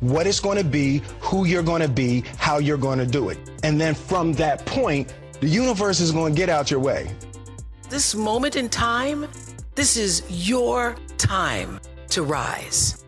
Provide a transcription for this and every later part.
what it's going to be, who you're going to be, how you're going to do it. And then from that point, the universe is going to get out your way. This moment in time, this is your time to rise.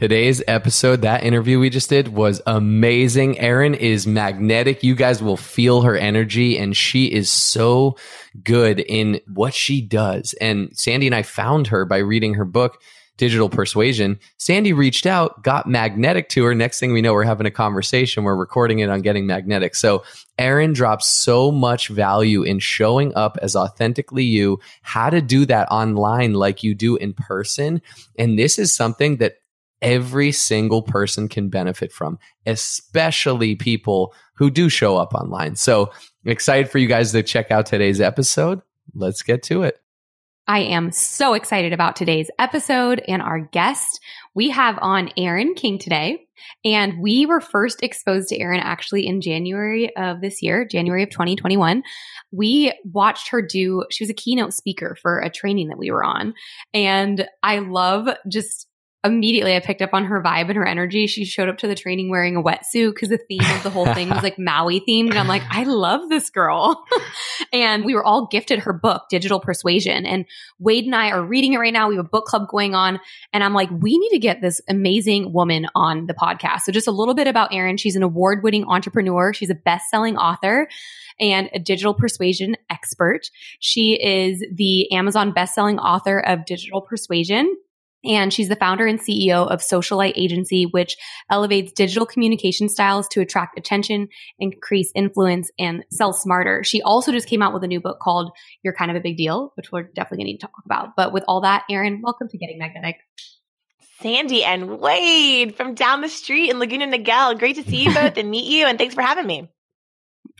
Today's episode, that interview we just did was amazing. Erin is magnetic. You guys will feel her energy and she is so good in what she does. And Sandy and I found her by reading her book digital persuasion. Sandy reached out, got magnetic to her. Next thing we know, we're having a conversation. We're recording it on getting magnetic. So Erin drops so much value in showing up as authentically you, how to do that online like you do in person. And this is something that every single person can benefit from, especially people who do show up online. So excited for you guys to check out today's episode. Let's get to it. I am so excited about today's episode and our guest. We have on Erin King today. And we were first exposed to Erin actually in January of this year, January of 2021. We watched her do, she was a keynote speaker for a training that we were on. And I love just immediately I picked up on her vibe and her energy. She showed up to the training wearing a wetsuit because the theme of the whole thing was like Maui themed. And I'm like, I love this girl. and we were all gifted her book, Digital Persuasion. And Wade and I are reading it right now. We have a book club going on. And I'm like, we need to get this amazing woman on the podcast. So just a little bit about Erin. She's an award winning entrepreneur. She's a best selling author and a digital persuasion expert. She is the Amazon best-selling author of Digital Persuasion. And she's the founder and CEO of Socialite Agency, which elevates digital communication styles to attract attention, increase influence, and sell smarter. She also just came out with a new book called You're Kind of a Big Deal, which we're definitely going to need to talk about. But with all that, Erin, welcome to Getting Magnetic. Sandy and Wade from down the street in Laguna Niguel. Great to see you both and meet you, and thanks for having me.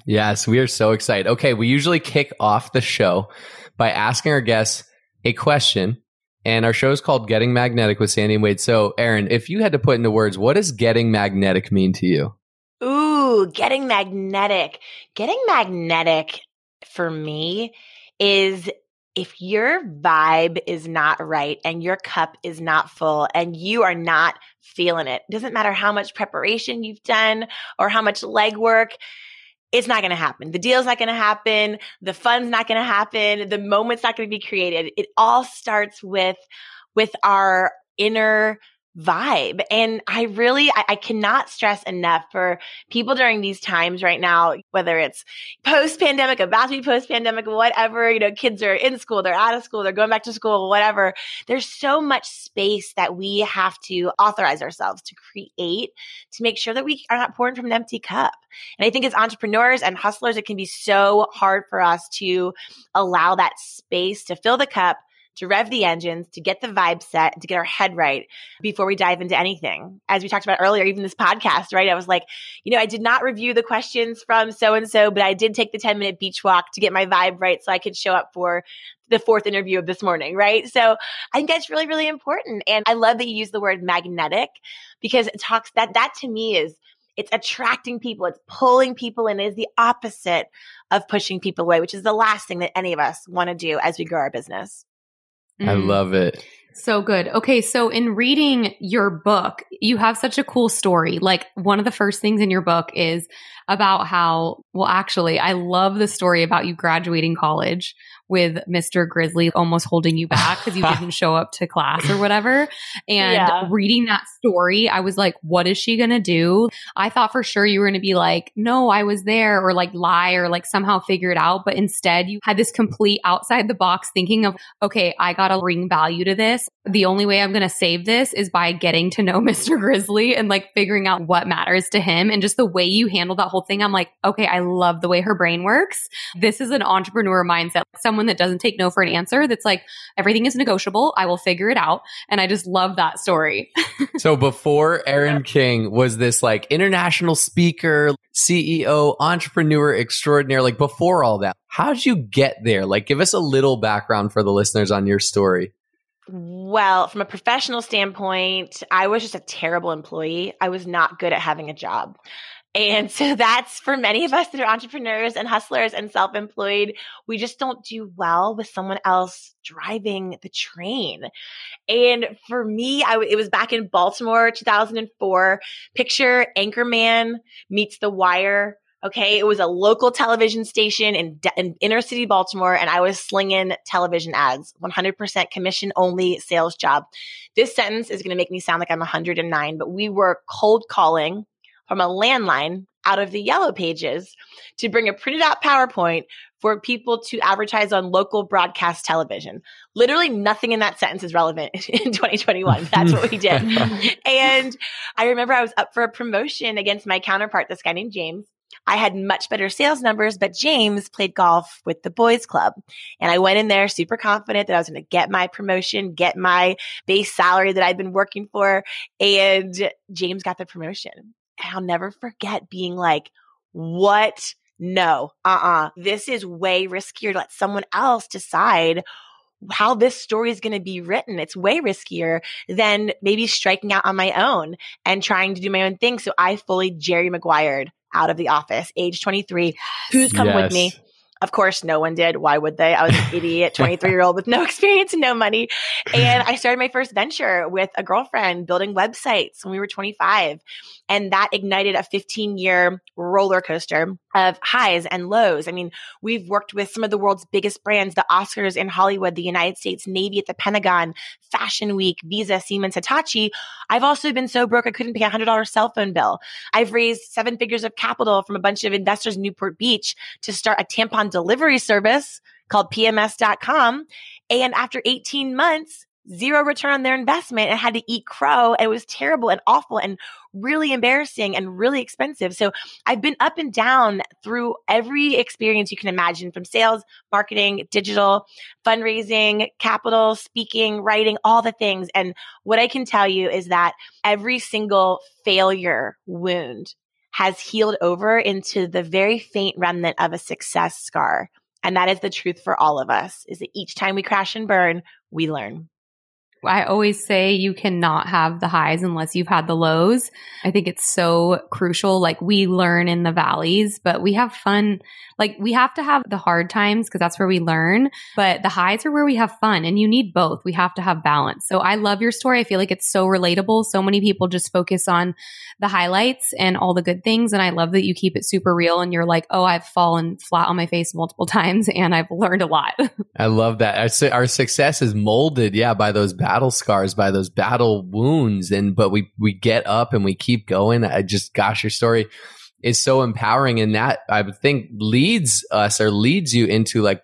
Yes, we are so excited. Okay, we usually kick off the show by asking our guests a question and our show is called Getting Magnetic with Sandy and Wade. So, Erin, if you had to put into words, what does getting magnetic mean to you? Ooh, getting magnetic. Getting magnetic for me is if your vibe is not right and your cup is not full and you are not feeling it, doesn't matter how much preparation you've done or how much legwork, it's not going to happen. The deal's not going to happen. The fun's not going to happen. The moment's not going to be created. It all starts with, with our inner vibe. And I really, I, I, cannot stress enough for people during these times right now, whether it's post pandemic, about to be post pandemic, whatever, you know, kids are in school, they're out of school, they're going back to school, whatever. There's so much space that we have to authorize ourselves to create to make sure that we are not pouring from an empty cup. And I think as entrepreneurs and hustlers, it can be so hard for us to allow that space to fill the cup to rev the engines, to get the vibe set, to get our head right before we dive into anything. As we talked about earlier, even this podcast, right? I was like, you know, I did not review the questions from so and so, but I did take the 10 minute beach walk to get my vibe right so I could show up for the fourth interview of this morning, right? So I think that's really, really important. And I love that you use the word magnetic because it talks that, that to me is, it's attracting people. It's pulling people in. It is the opposite of pushing people away, which is the last thing that any of us want to do as we grow our business. Mm. I love it. So good. Okay. So in reading your book, you have such a cool story. Like one of the first things in your book is about how, well, actually, I love the story about you graduating college with Mr. Grizzly almost holding you back because you didn't show up to class or whatever. And yeah. reading that story, I was like, what is she going to do? I thought for sure you were going to be like, no, I was there or like lie or like somehow figure it out. But instead, you had this complete outside the box thinking of, okay, I got to bring value to this. The only way I'm going to save this is by getting to know Mr. Grizzly and like figuring out what matters to him. And just the way you handle that whole thing, I'm like, okay, I love the way her brain works. This is an entrepreneur mindset. Someone someone that doesn't take no for an answer. That's like, everything is negotiable. I will figure it out. And I just love that story. so before Erin King was this like international speaker, CEO, entrepreneur extraordinaire, like before all that, how'd you get there? Like, give us a little background for the listeners on your story. Well, from a professional standpoint, I was just a terrible employee. I was not good at having a job. And so that's for many of us that are entrepreneurs and hustlers and self employed. We just don't do well with someone else driving the train. And for me, I, it was back in Baltimore, 2004. Picture Anchorman meets The Wire Okay. It was a local television station in, in inner city Baltimore, and I was slinging television ads, 100% commission only sales job. This sentence is going to make me sound like I'm 109, but we were cold calling from a landline out of the yellow pages to bring a printed out PowerPoint for people to advertise on local broadcast television. Literally nothing in that sentence is relevant in 2021. That's what we did. and I remember I was up for a promotion against my counterpart, this guy named James. I had much better sales numbers, but James played golf with the boys club. And I went in there super confident that I was going to get my promotion, get my base salary that I'd been working for. And James got the promotion. And I'll never forget being like, what? No, uh uh-uh. uh This is way riskier to let someone else decide how this story is going to be written. It's way riskier than maybe striking out on my own and trying to do my own thing. So I fully Jerry Maguired out of the office, age 23. Who's come yes. with me? Of course, no one did. Why would they? I was an idiot 23 year old with no experience and no money. And I started my first venture with a girlfriend building websites when we were 25. And that ignited a 15 year roller coaster of highs and lows. I mean, we've worked with some of the world's biggest brands, the Oscars in Hollywood, the United States Navy at the Pentagon, Fashion Week, Visa, Siemens, Hitachi. I've also been so broke I couldn't pay a hundred dollar cell phone bill. I've raised seven figures of capital from a bunch of investors in Newport Beach to start a tampon delivery service called PMS.com. And after 18 months, zero return on their investment and had to eat crow. And It was terrible and awful and really embarrassing and really expensive. So I've been up and down through every experience you can imagine from sales, marketing, digital, fundraising, capital, speaking, writing, all the things. And what I can tell you is that every single failure wound has healed over into the very faint remnant of a success scar. And that is the truth for all of us is that each time we crash and burn, we learn. I always say you cannot have the highs unless you've had the lows. I think it's so crucial. Like we learn in the valleys, but we have fun. Like we have to have the hard times because that's where we learn, but the highs are where we have fun and you need both. We have to have balance. So I love your story. I feel like it's so relatable. So many people just focus on the highlights and all the good things. And I love that you keep it super real and you're like, oh, I've fallen flat on my face multiple times and I've learned a lot. I love that. Our success is molded, yeah, by those battle scars, by those battle wounds. And, but we, we get up and we keep going. I just, gosh, your story is so empowering. And that I think leads us or leads you into like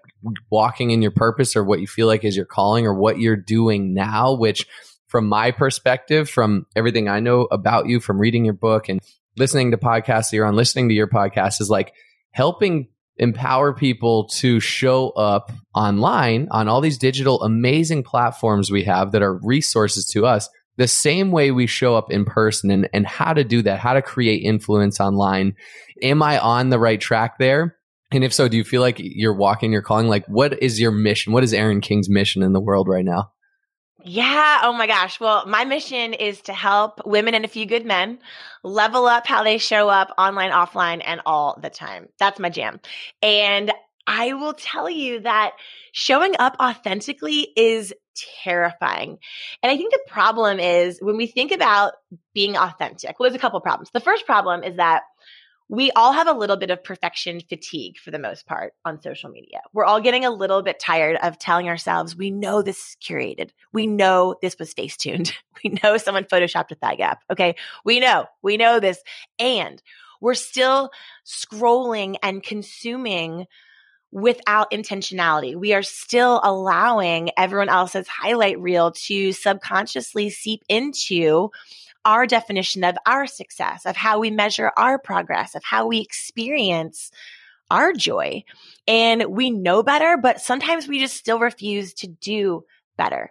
walking in your purpose or what you feel like is your calling or what you're doing now, which from my perspective, from everything I know about you, from reading your book and listening to podcasts that you're on, listening to your podcast is like helping empower people to show up online on all these digital amazing platforms we have that are resources to us the same way we show up in person and, and how to do that, how to create influence online. Am I on the right track there? And if so, do you feel like you're walking your calling? Like, what is your mission? What is Erin King's mission in the world right now? Yeah. Oh my gosh. Well, my mission is to help women and a few good men level up how they show up online, offline, and all the time. That's my jam. And I will tell you that showing up authentically is terrifying. And I think the problem is when we think about being authentic, well, there's a couple problems. The first problem is that we all have a little bit of perfection fatigue for the most part on social media. We're all getting a little bit tired of telling ourselves, we know this is curated. We know this was face tuned. We know someone photoshopped a thigh gap. Okay. We know, we know this. And we're still scrolling and consuming without intentionality. We are still allowing everyone else's highlight reel to subconsciously seep into our definition of our success, of how we measure our progress, of how we experience our joy. And we know better, but sometimes we just still refuse to do better.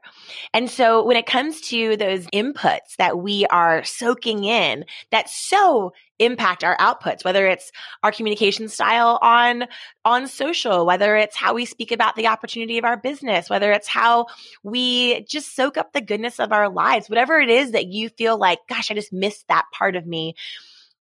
And so when it comes to those inputs that we are soaking in that so impact our outputs, whether it's our communication style on, on social, whether it's how we speak about the opportunity of our business, whether it's how we just soak up the goodness of our lives, whatever it is that you feel like, gosh, I just missed that part of me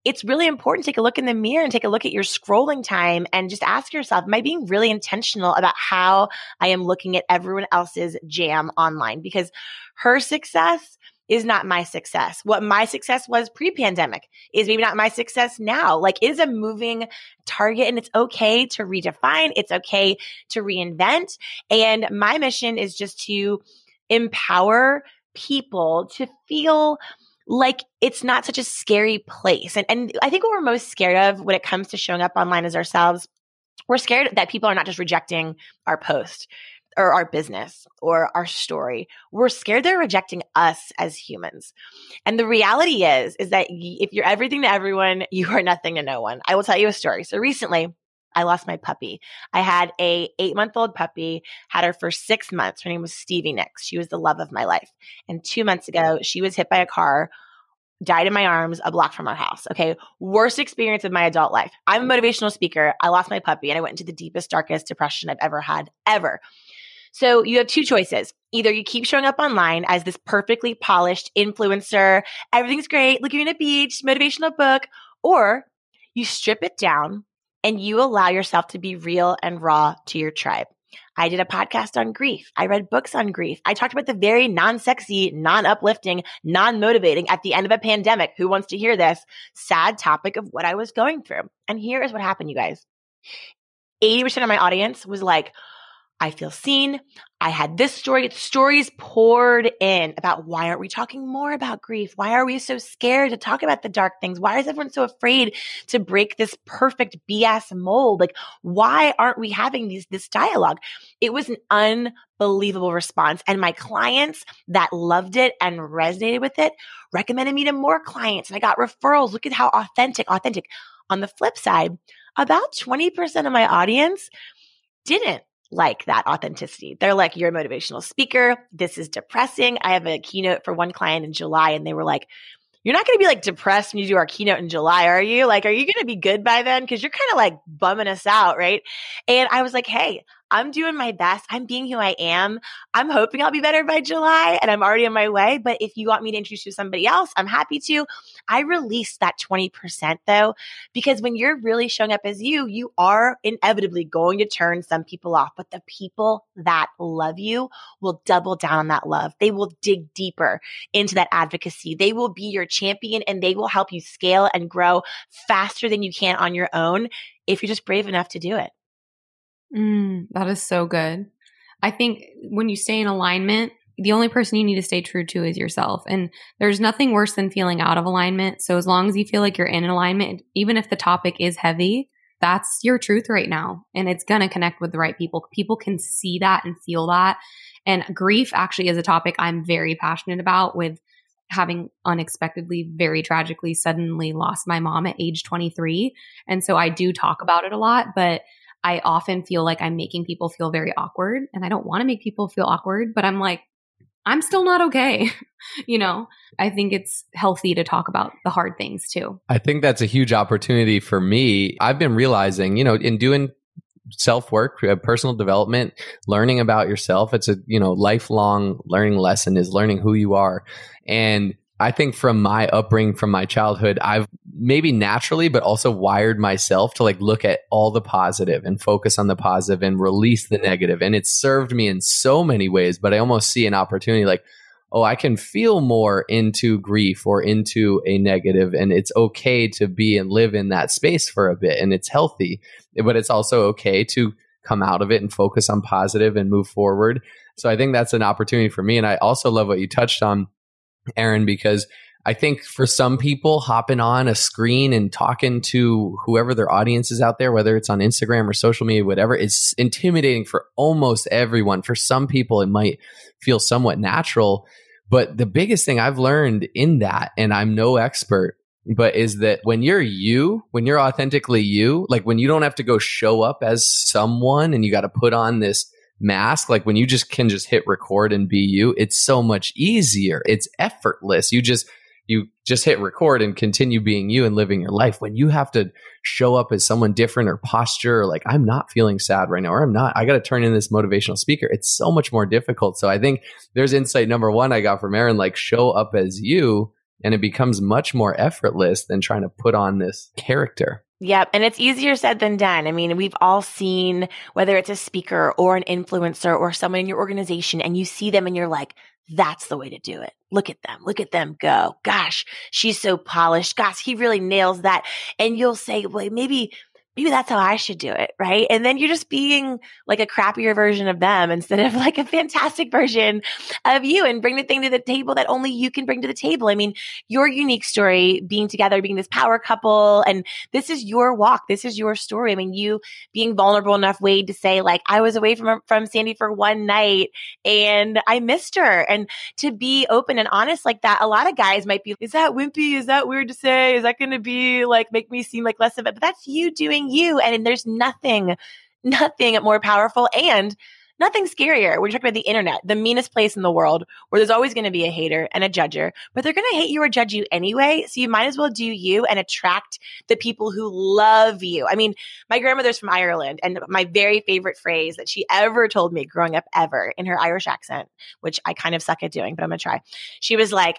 it's really important to take a look in the mirror and take a look at your scrolling time and just ask yourself, am I being really intentional about how I am looking at everyone else's jam online? Because her success is not my success. What my success was pre pandemic is maybe not my success now. Like it is a moving target and it's okay to redefine. It's okay to reinvent. And my mission is just to empower people to feel like it's not such a scary place. And, and I think what we're most scared of when it comes to showing up online as ourselves, we're scared that people are not just rejecting our post or our business or our story. We're scared they're rejecting us as humans. And the reality is, is that if you're everything to everyone, you are nothing to no one. I will tell you a story. So recently, I lost my puppy. I had a eight month old puppy, had her for six months. Her name was Stevie Nicks. She was the love of my life. And two months ago, she was hit by a car, died in my arms a block from our house. Okay. Worst experience of my adult life. I'm a motivational speaker. I lost my puppy and I went into the deepest, darkest depression I've ever had, ever. So you have two choices. Either you keep showing up online as this perfectly polished influencer, everything's great, look, you're in a beach, motivational book, or you strip it down and you allow yourself to be real and raw to your tribe. I did a podcast on grief. I read books on grief. I talked about the very non sexy, non uplifting, non motivating at the end of a pandemic. Who wants to hear this sad topic of what I was going through? And here is what happened, you guys 80% of my audience was like, I feel seen. I had this story. Stories poured in about why aren't we talking more about grief? Why are we so scared to talk about the dark things? Why is everyone so afraid to break this perfect BS mold? Like, why aren't we having these, this dialogue? It was an unbelievable response. And my clients that loved it and resonated with it recommended me to more clients. And I got referrals. Look at how authentic, authentic. On the flip side, about 20% of my audience didn't like that authenticity. They're like, you're a motivational speaker. This is depressing. I have a keynote for one client in July and they were like, you're not going to be like depressed when you do our keynote in July, are you? Like, are you going to be good by then? Cause you're kind of like bumming us out. Right. And I was like, Hey, I'm doing my best. I'm being who I am. I'm hoping I'll be better by July and I'm already on my way. But if you want me to introduce you to somebody else, I'm happy to. I release that 20% though, because when you're really showing up as you, you are inevitably going to turn some people off. But the people that love you will double down on that love. They will dig deeper into that advocacy. They will be your champion and they will help you scale and grow faster than you can on your own if you're just brave enough to do it. Mm, that is so good. I think when you stay in alignment, the only person you need to stay true to is yourself. And there's nothing worse than feeling out of alignment. So as long as you feel like you're in alignment, even if the topic is heavy, that's your truth right now. And it's going to connect with the right people. People can see that and feel that. And grief actually is a topic I'm very passionate about with having unexpectedly, very tragically, suddenly lost my mom at age 23. And so I do talk about it a lot, but I often feel like I'm making people feel very awkward and I don't want to make people feel awkward, but I'm like, I'm still not okay. you know, I think it's healthy to talk about the hard things too. I think that's a huge opportunity for me. I've been realizing, you know, in doing self work, uh, personal development, learning about yourself, it's a, you know, lifelong learning lesson is learning who you are. And I think from my upbringing, from my childhood, I've maybe naturally, but also wired myself to like look at all the positive and focus on the positive and release the negative. And it's served me in so many ways, but I almost see an opportunity like, oh, I can feel more into grief or into a negative, and it's okay to be and live in that space for a bit, and it's healthy, but it's also okay to come out of it and focus on positive and move forward. So I think that's an opportunity for me. And I also love what you touched on Erin, because I think for some people, hopping on a screen and talking to whoever their audience is out there, whether it's on Instagram or social media, whatever, is intimidating for almost everyone. For some people, it might feel somewhat natural. But the biggest thing I've learned in that, and I'm no expert, but is that when you're you, when you're authentically you, like when you don't have to go show up as someone and you got to put on this mask, like when you just can just hit record and be you, it's so much easier. It's effortless. You just, you just hit record and continue being you and living your life. When you have to show up as someone different or posture, or like, I'm not feeling sad right now, or I'm not, I got to turn in this motivational speaker. It's so much more difficult. So I think there's insight number one I got from Erin like show up as you and it becomes much more effortless than trying to put on this character. Yep. And it's easier said than done. I mean, we've all seen whether it's a speaker or an influencer or someone in your organization and you see them and you're like, that's the way to do it. Look at them. Look at them go. Gosh, she's so polished. Gosh, he really nails that. And you'll say, well, maybe maybe that's how I should do it. Right. And then you're just being like a crappier version of them instead of like a fantastic version of you and bring the thing to the table that only you can bring to the table. I mean, your unique story being together, being this power couple, and this is your walk. This is your story. I mean, you being vulnerable enough, Wade, to say like, I was away from, from Sandy for one night and I missed her and to be open and honest like that. A lot of guys might be, is that wimpy? Is that weird to say? Is that going to be like, make me seem like less of it? But that's you doing you. And there's nothing, nothing more powerful and nothing scarier. We're talking about the internet, the meanest place in the world where there's always going to be a hater and a judger, but they're going to hate you or judge you anyway. So you might as well do you and attract the people who love you. I mean, my grandmother's from Ireland and my very favorite phrase that she ever told me growing up ever in her Irish accent, which I kind of suck at doing, but I'm going to try. She was like,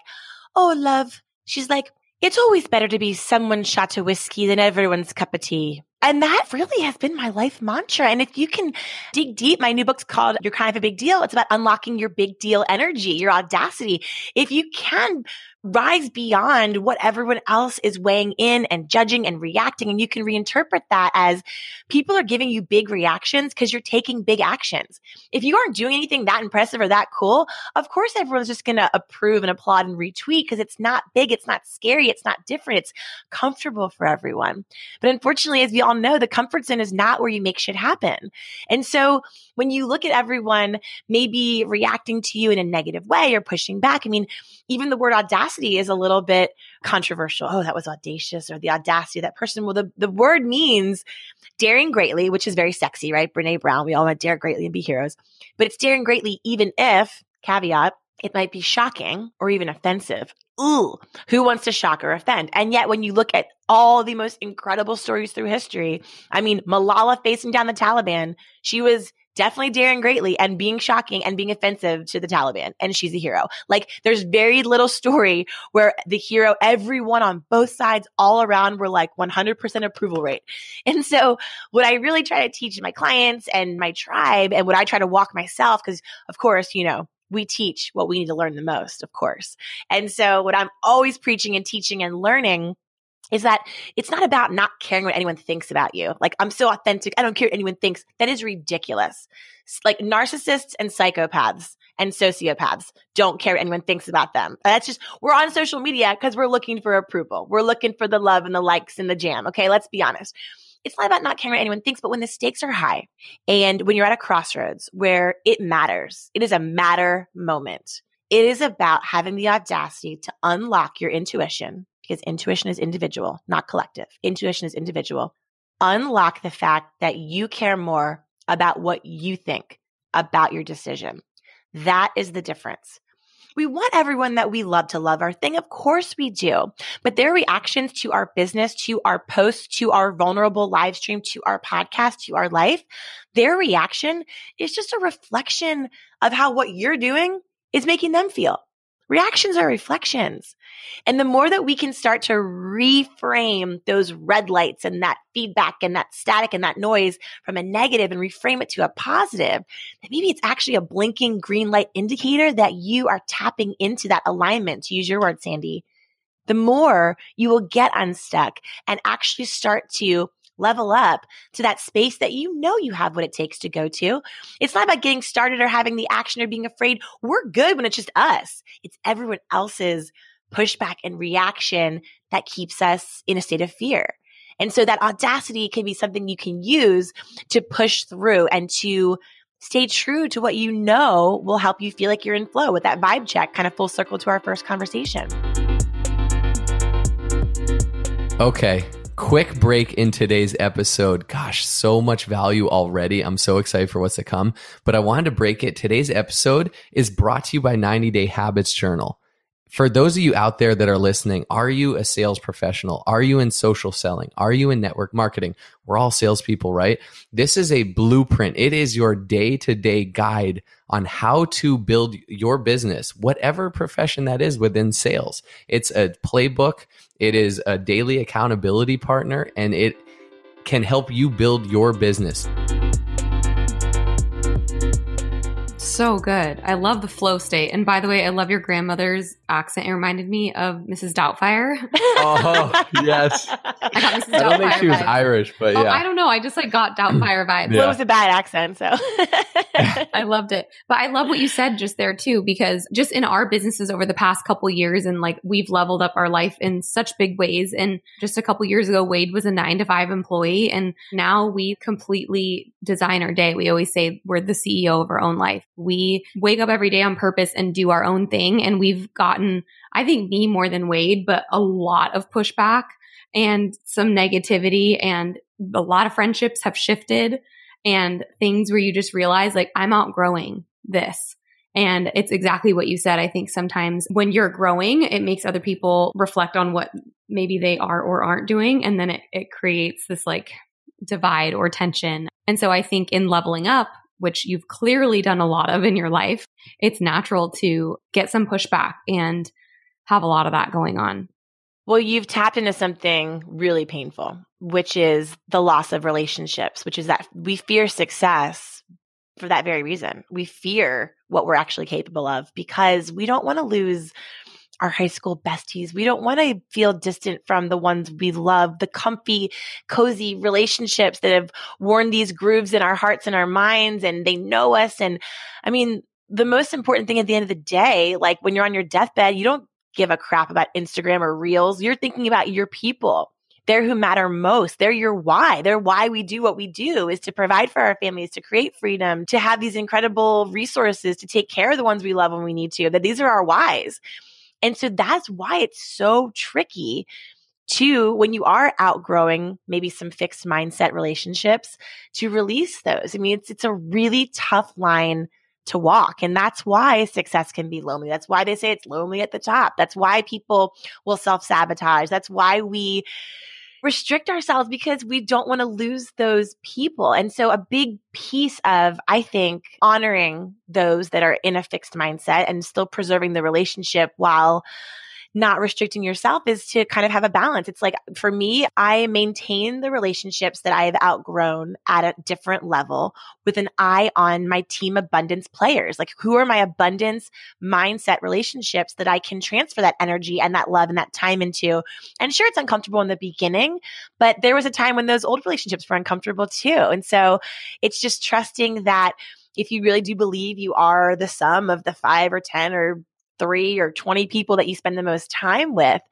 Oh, love. She's like, it's always better to be someone's shot of whiskey than everyone's cup of tea. And that really has been my life mantra. And if you can dig deep, my new book's called You're Kind of a Big Deal. It's about unlocking your big deal energy, your audacity. If you can rise beyond what everyone else is weighing in and judging and reacting. And you can reinterpret that as people are giving you big reactions because you're taking big actions. If you aren't doing anything that impressive or that cool, of course everyone's just going to approve and applaud and retweet because it's not big, it's not scary, it's not different, it's comfortable for everyone. But unfortunately, as we all know, the comfort zone is not where you make shit happen. And so when you look at everyone maybe reacting to you in a negative way or pushing back, I mean, even the word audacity is a little bit controversial. Oh, that was audacious or the audacity of that person. Well, the, the word means daring greatly, which is very sexy, right? Brene Brown, we all want to dare greatly and be heroes, but it's daring greatly, even if caveat, it might be shocking or even offensive. Ooh, who wants to shock or offend? And yet, when you look at all the most incredible stories through history, I mean, Malala facing down the Taliban, she was definitely daring greatly and being shocking and being offensive to the Taliban. And she's a hero. Like there's very little story where the hero, everyone on both sides all around were like 100% approval rate. And so what I really try to teach my clients and my tribe and what I try to walk myself, because of course, you know, we teach what we need to learn the most, of course. And so what I'm always preaching and teaching and learning is that it's not about not caring what anyone thinks about you. Like, I'm so authentic. I don't care what anyone thinks. That is ridiculous. Like, narcissists and psychopaths and sociopaths don't care what anyone thinks about them. That's just, we're on social media because we're looking for approval. We're looking for the love and the likes and the jam. Okay. Let's be honest. It's not about not caring what anyone thinks, but when the stakes are high and when you're at a crossroads where it matters, it is a matter moment. It is about having the audacity to unlock your intuition because intuition is individual, not collective. Intuition is individual. Unlock the fact that you care more about what you think about your decision. That is the difference. We want everyone that we love to love our thing. Of course we do. But their reactions to our business, to our posts, to our vulnerable live stream, to our podcast, to our life, their reaction is just a reflection of how what you're doing is making them feel. Reactions are reflections. And the more that we can start to reframe those red lights and that feedback and that static and that noise from a negative and reframe it to a positive, then maybe it's actually a blinking green light indicator that you are tapping into that alignment, to use your word, Sandy. The more you will get unstuck and actually start to level up to that space that you know you have what it takes to go to. It's not about getting started or having the action or being afraid. We're good when it's just us. It's everyone else's pushback and reaction that keeps us in a state of fear. And so that audacity can be something you can use to push through and to stay true to what you know will help you feel like you're in flow with that vibe check, kind of full circle to our first conversation. Okay, quick break in today's episode. Gosh, so much value already. I'm so excited for what's to come. But I wanted to break it. Today's episode is brought to you by 90 Day Habits Journal. For those of you out there that are listening, are you a sales professional? Are you in social selling? Are you in network marketing? We're all salespeople, right? This is a blueprint. It is your day to day guide on how to build your business, whatever profession that is within sales. It's a playbook. It is a daily accountability partner and it can help you build your business. So good. I love the flow state. And by the way, I love your grandmother's accent. It reminded me of Mrs. Doubtfire. Oh, yes. I got Mrs. I don't think Doubtfire she was vibes. Irish, but Oh, yeah. I don't know. I just like got Doubtfire vibes. Yeah. Well, it was a bad accent, so. I loved it. But I love what you said just there too, because just in our businesses over the past couple years, and like we've leveled up our life in such big ways. And just a couple years ago, Wade was a nine to five employee, and now we completely design our day. We always say we're the CEO of our own life. We wake up every day on purpose and do our own thing. And we've gotten, I think, me more than Wade, but a lot of pushback and some negativity, and a lot of friendships have shifted and things where you just realize like I'm outgrowing this. And it's exactly what you said. I think sometimes when you're growing, it makes other people reflect on what maybe they are or aren't doing. And then it, it creates this like divide or tension. And so I think in leveling up, which you've clearly done a lot of in your life, it's natural to get some pushback and have a lot of that going on. Well, you've tapped into something really painful, which is the loss of relationships, which is that we fear success for that very reason. We fear what we're actually capable of because we don't want to lose our high school besties. We don't want to feel distant from the ones we love, the comfy, cozy relationships that have worn these grooves in our hearts and our minds and they know us. And I mean, the most important thing at the end of the day, like when you're on your deathbed, you don't give a crap about Instagram or reels. You're thinking about your people. They're who matter most. They're your why. They're why we do what we do is to provide for our families, to create freedom, to have these incredible resources, to take care of the ones we love when we need to. That these are our whys. And so that's why it's so tricky to when you are outgrowing maybe some fixed mindset relationships to release those. I mean, it's it's a really tough line to walk. And that's why success can be lonely. That's why they say it's lonely at the top. That's why people will self sabotage. That's why we restrict ourselves because we don't want to lose those people. And so a big piece of, I think, honoring those that are in a fixed mindset and still preserving the relationship while not restricting yourself is to kind of have a balance. It's like for me, I maintain the relationships that I've outgrown at a different level with an eye on my team abundance players. Like who are my abundance mindset relationships that I can transfer that energy and that love and that time into? And sure, it's uncomfortable in the beginning, but there was a time when those old relationships were uncomfortable too. And so it's just trusting that if you really do believe you are the sum of the five or 10 or three or 20 people that you spend the most time with,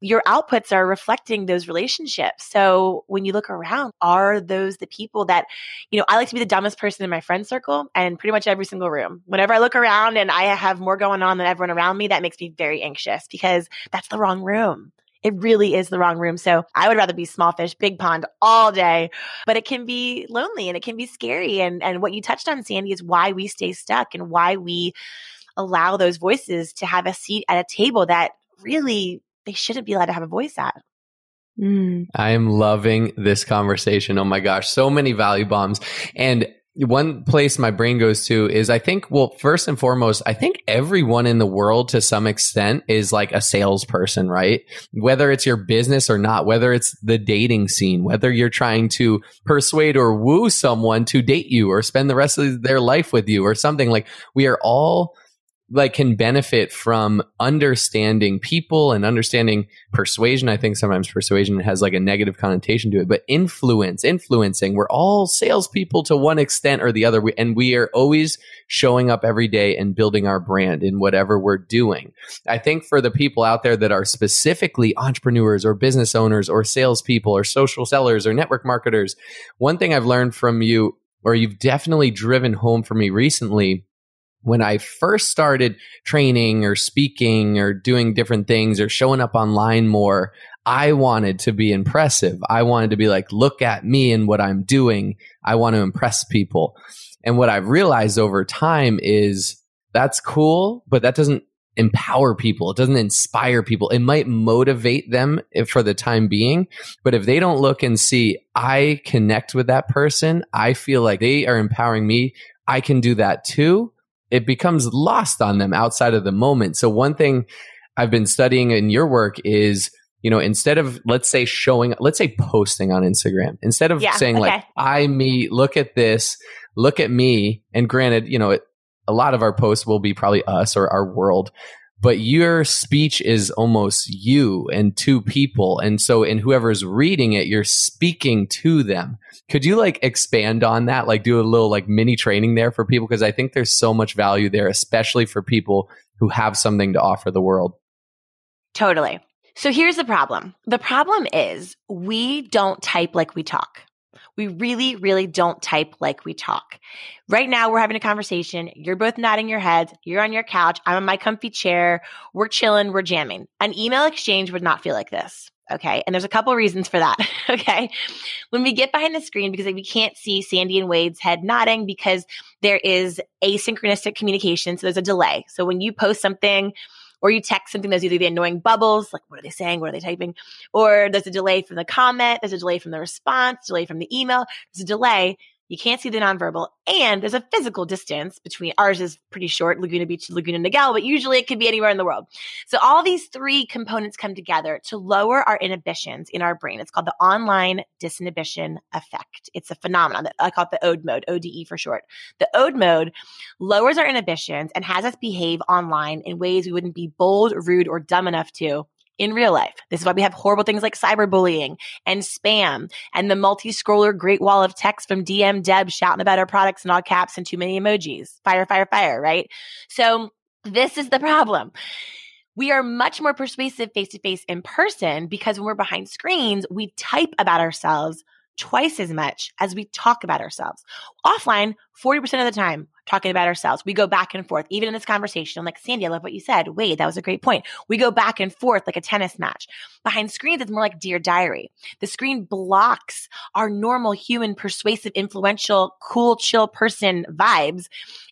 your outputs are reflecting those relationships. So when you look around, are those the people that, you know, I like to be the dumbest person in my friend circle and pretty much every single room. Whenever I look around and I have more going on than everyone around me, that makes me very anxious because that's the wrong room. It really is the wrong room. So I would rather be small fish, big pond all day, but it can be lonely and it can be scary. And, and what you touched on, Sandy, is why we stay stuck and why we allow those voices to have a seat at a table that really they shouldn't be allowed to have a voice at. Mm. I am loving this conversation. Oh my gosh, so many value bombs. And one place my brain goes to is I think, well, first and foremost, I think everyone in the world to some extent is like a salesperson, right? Whether it's your business or not, whether it's the dating scene, whether you're trying to persuade or woo someone to date you or spend the rest of their life with you or something like we are all like can benefit from understanding people and understanding persuasion. I think sometimes persuasion has like a negative connotation to it, but influence, influencing. We're all salespeople to one extent or the other, We- and we are always showing up every day and building our brand in whatever we're doing. I think for the people out there that are specifically entrepreneurs or business owners or salespeople or social sellers or network marketers, one thing I've learned from you, or you've definitely driven home for me recently when I first started training or speaking or doing different things or showing up online more, I wanted to be impressive. I wanted to be like, look at me and what I'm doing. I want to impress people. And what I've realized over time is that's cool, but that doesn't empower people. It doesn't inspire people. It might motivate them for the time being, but if they don't look and see, I connect with that person, I feel like they are empowering me, I can do that too. It becomes lost on them outside of the moment. So one thing I've been studying in your work is you know, instead of let's say showing, let's say posting on Instagram, instead of yeah, saying okay. like, I, me, look at this, look at me. And granted, you know, it, a lot of our posts will be probably us or our world, but your speech is almost you and two people. And so in whoever's reading it, you're speaking to them. Could you like expand on that? Like do a little like mini training there for people? Cause I think there's so much value there, especially for people who have something to offer the world. Totally. So here's the problem. The problem is we don't type like we talk. We really, really don't type like we talk. Right now, we're having a conversation. You're both nodding your heads. You're on your couch. I'm on my comfy chair. We're chilling. We're jamming. An email exchange would not feel like this. Okay. And there's a couple reasons for that. okay. When we get behind the screen, because we can't see Sandy and Wade's head nodding because there is asynchronistic communication. So there's a delay. So when you post something, or you text something that's either the annoying bubbles, like what are they saying? What are they typing? Or there's a delay from the comment, there's a delay from the response, delay from the email, there's a delay. You can't see the nonverbal. And there's a physical distance between ours is pretty short, Laguna Beach to Laguna Niguel, but usually it could be anywhere in the world. So all these three components come together to lower our inhibitions in our brain. It's called the online disinhibition effect. It's a phenomenon that I call it the ODE mode, ODE for short. The ODE mode lowers our inhibitions and has us behave online in ways we wouldn't be bold, rude, or dumb enough to in real life. This is why we have horrible things like cyberbullying and spam and the multi-scroller great wall of text from DM Deb shouting about our products in all caps and too many emojis. Fire, fire, fire, right? So this is the problem. We are much more persuasive face to face in person because when we're behind screens, we type about ourselves twice as much as we talk about ourselves. Offline, 40% of the time, talking about ourselves. We go back and forth. Even in this conversation, I'm like, Sandy, I love what you said. Wade, that was a great point. We go back and forth like a tennis match. Behind screens, it's more like Dear Diary. The screen blocks our normal human, persuasive, influential, cool, chill person vibes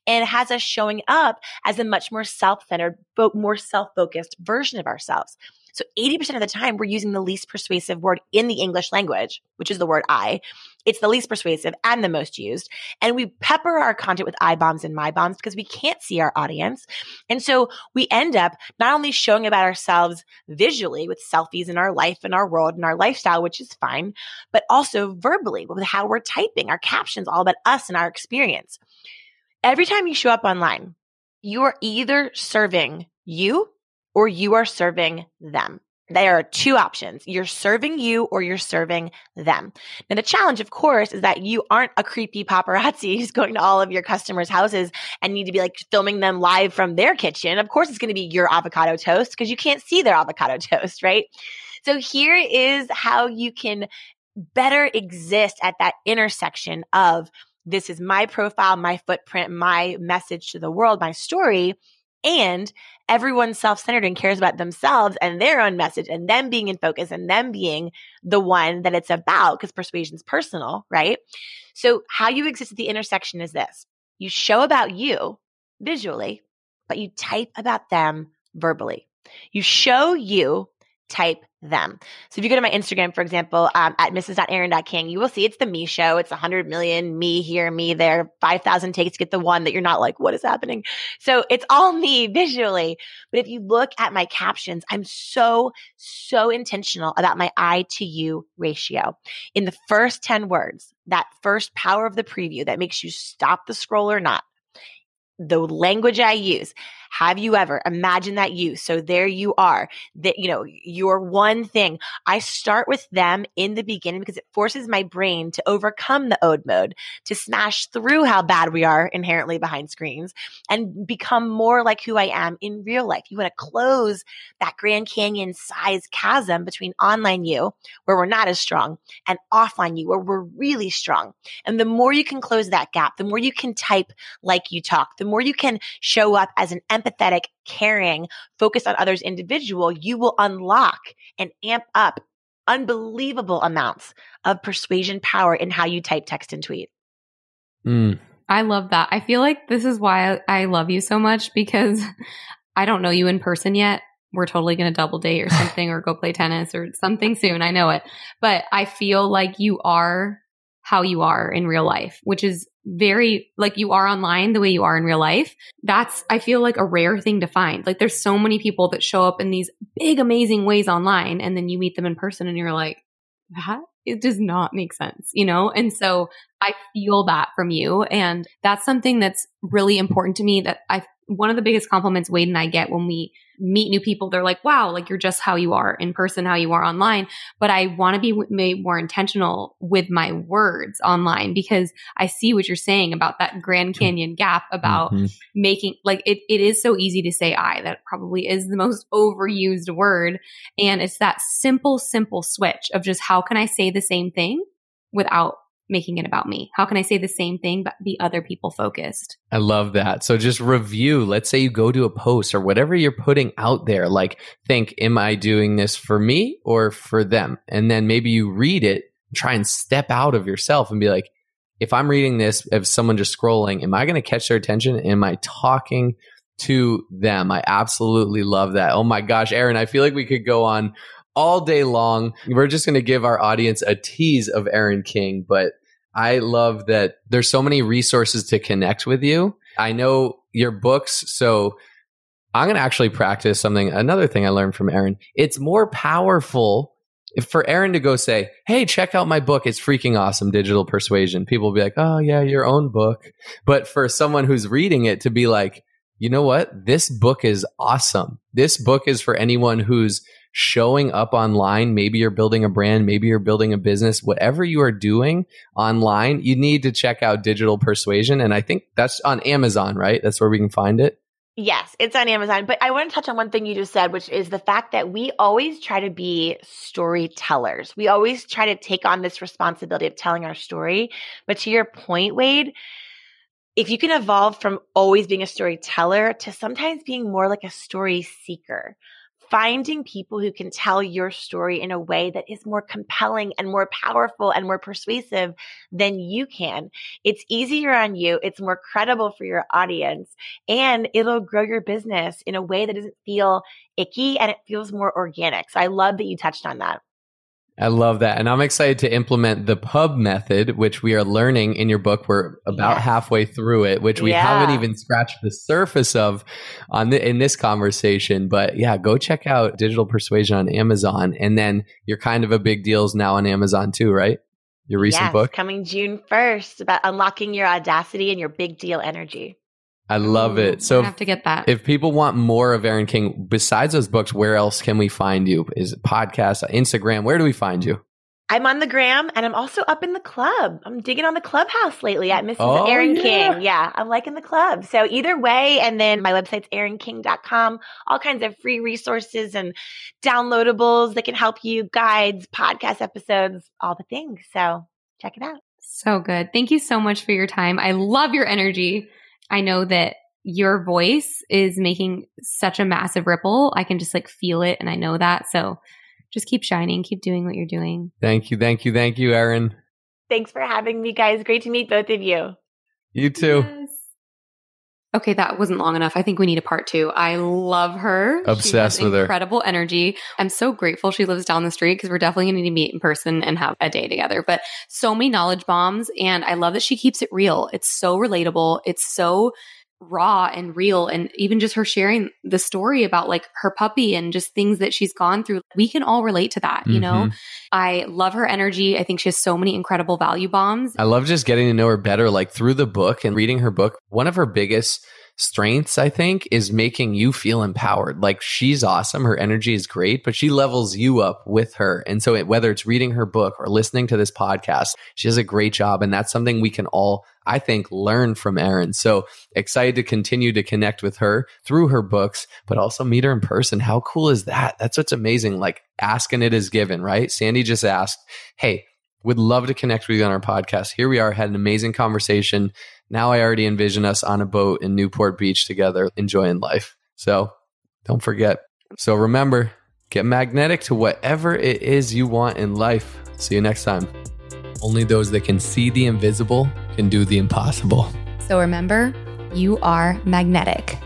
and has us showing up as a much more self-centered, more self-focused version of ourselves. So 80% of the time, we're using the least persuasive word in the English language, which is the word I. It's the least persuasive and the most used. And we pepper our content with I bombs and my bombs because we can't see our audience. And so we end up not only showing about ourselves visually with selfies in our life and our world and our lifestyle, which is fine, but also verbally with how we're typing our captions, all about us and our experience. Every time you show up online, you are either serving you or you are serving them. There are two options. You're serving you or you're serving them. Now, the challenge, of course, is that you aren't a creepy paparazzi who's going to all of your customers' houses and need to be like filming them live from their kitchen. Of course, it's going to be your avocado toast because you can't see their avocado toast, right? So here is how you can better exist at that intersection of this is my profile, my footprint, my message to the world, my story and everyone's self-centered and cares about themselves and their own message and them being in focus and them being the one that it's about because persuasion is personal, right? So how you exist at the intersection is this. You show about you visually, but you type about them verbally. You show you, type them. So if you go to my Instagram, for example, um, at mrs.erin.king, you will see it's the me show. It's 100 million me here, me there, 5,000 takes to get the one that you're not like, what is happening? So it's all me visually. But if you look at my captions, I'm so, so intentional about my I to you ratio. In the first 10 words, that first power of the preview that makes you stop the scroll or not, the language I use. Have you ever imagine that you? So there you are that, you know, your one thing. I start with them in the beginning because it forces my brain to overcome the ode mode, to smash through how bad we are inherently behind screens and become more like who I am in real life. You want to close that Grand Canyon size chasm between online you, where we're not as strong, and offline you, where we're really strong. And the more you can close that gap, the more you can type like you talk, the more you can show up as an empathetic, caring, focused on others individual, you will unlock and amp up unbelievable amounts of persuasion power in how you type text and tweet. Mm. I love that. I feel like this is why I love you so much because I don't know you in person yet. We're totally going to double date or something or go play tennis or something soon. I know it. But I feel like you are how you are in real life, which is very like you are online the way you are in real life. That's, I feel like a rare thing to find. Like there's so many people that show up in these big, amazing ways online and then you meet them in person and you're like, that it does not make sense, you know? And so I feel that from you. And that's something that's really important to me that I, one of the biggest compliments Wade and I get when we meet new people, they're like, wow, like you're just how you are in person, how you are online. But I want to be made more intentional with my words online because I see what you're saying about that Grand. Canyon gap about mm-hmm. making like it, it is so easy to say I. That probably is the most overused word. And it's that simple, simple switch of just how can I say the same thing without making it about me? How can I say the same thing but be other people focused? I love that. So just review. Let's say you go to a post or whatever you're putting out there. Like, think, am I doing this for me or for them? And then maybe you read it, try and step out of yourself and be like, if I'm reading this, if someone just scrolling, am I going to catch their attention? Am I talking to them? I absolutely love that. Oh my gosh, Erin, I feel like we could go on all day long. We're just going to give our audience a tease of Erin King, but I love that there's so many resources to connect with you. I know your books, so I'm going to actually practice something. Another thing I learned from Erin, it's more powerful for Erin to go say, Hey, check out my book. It's freaking awesome. Digital persuasion. People will be like, Oh yeah, your own book. But for someone who's reading it to be like, you know what? This book is awesome. This book is for anyone who's showing up online. Maybe you're building a brand, maybe you're building a business, whatever you are doing online, you need to check out digital persuasion. And I think that's on Amazon, right? That's where we can find it. Yes, it's on Amazon. But I want to touch on one thing you just said, which is the fact that we always try to be storytellers. We always try to take on this responsibility of telling our story. But to your point, Wade, if you can evolve from always being a storyteller to sometimes being more like a story seeker, finding people who can tell your story in a way that is more compelling and more powerful and more persuasive than you can. It's easier on you. It's more credible for your audience and it'll grow your business in a way that doesn't feel icky and it feels more organic. So I love that you touched on that. I love that. And I'm excited to implement the pub method, which we are learning in your book. We're about halfway through it, which we yeah. haven't even scratched the surface of on the, in this conversation. But yeah, go check out Digital Persuasion on Amazon. And then you're kind of a big deals now on Amazon too, right? Your recent yes, book coming June 1st about unlocking your audacity and your big deal energy. I love it. So I have to get that. If people want more of Erin King besides those books, where else can we find you? Is it podcast, Instagram? Where do we find you? I'm on the gram and I'm also up in the club. I'm digging on the clubhouse lately at Mrs. Oh, Erin yeah. King. Yeah, I'm liking the club. So either way, and then my website's erinking.com, all kinds of free resources and downloadables that can help you, guides, podcast episodes, all the things. So check it out. So good. Thank you so much for your time. I love your energy. I know that your voice is making such a massive ripple. I can just like feel it and I know that. So just keep shining, keep doing what you're doing. Thank you. Thank you. Thank you, Erin. Thanks for having me, guys. Great to meet both of you. You too. Yes. Okay, that wasn't long enough. I think we need a part two. I love her. Obsessed with incredible her. Incredible energy. I'm so grateful she lives down the street because we're definitely going to need to meet in person and have a day together. But so many knowledge bombs. And I love that she keeps it real. It's so relatable. It's so raw and real and even just her sharing the story about like her puppy and just things that she's gone through we can all relate to that you mm-hmm. know i love her energy. I think she has so many incredible value bombs. I love just getting to know her better like through the book and reading her book. One of her biggest strengths, I think, is making you feel empowered. Like she's awesome. Her energy is great, but she levels you up with her. And so it, whether it's reading her book or listening to this podcast, she does a great job. And that's something we can all, I think, learn from Erin. So excited to continue to connect with her through her books, but also meet her in person. How cool is that? That's what's amazing. Like asking it is given, right? Sandy just asked, Hey, would love to connect with you on our podcast. Here we are, had an amazing conversation now I already envision us on a boat in Newport Beach together, enjoying life. So don't forget. So remember, get magnetic to whatever it is you want in life. See you next time. Only those that can see the invisible can do the impossible. So remember, you are magnetic.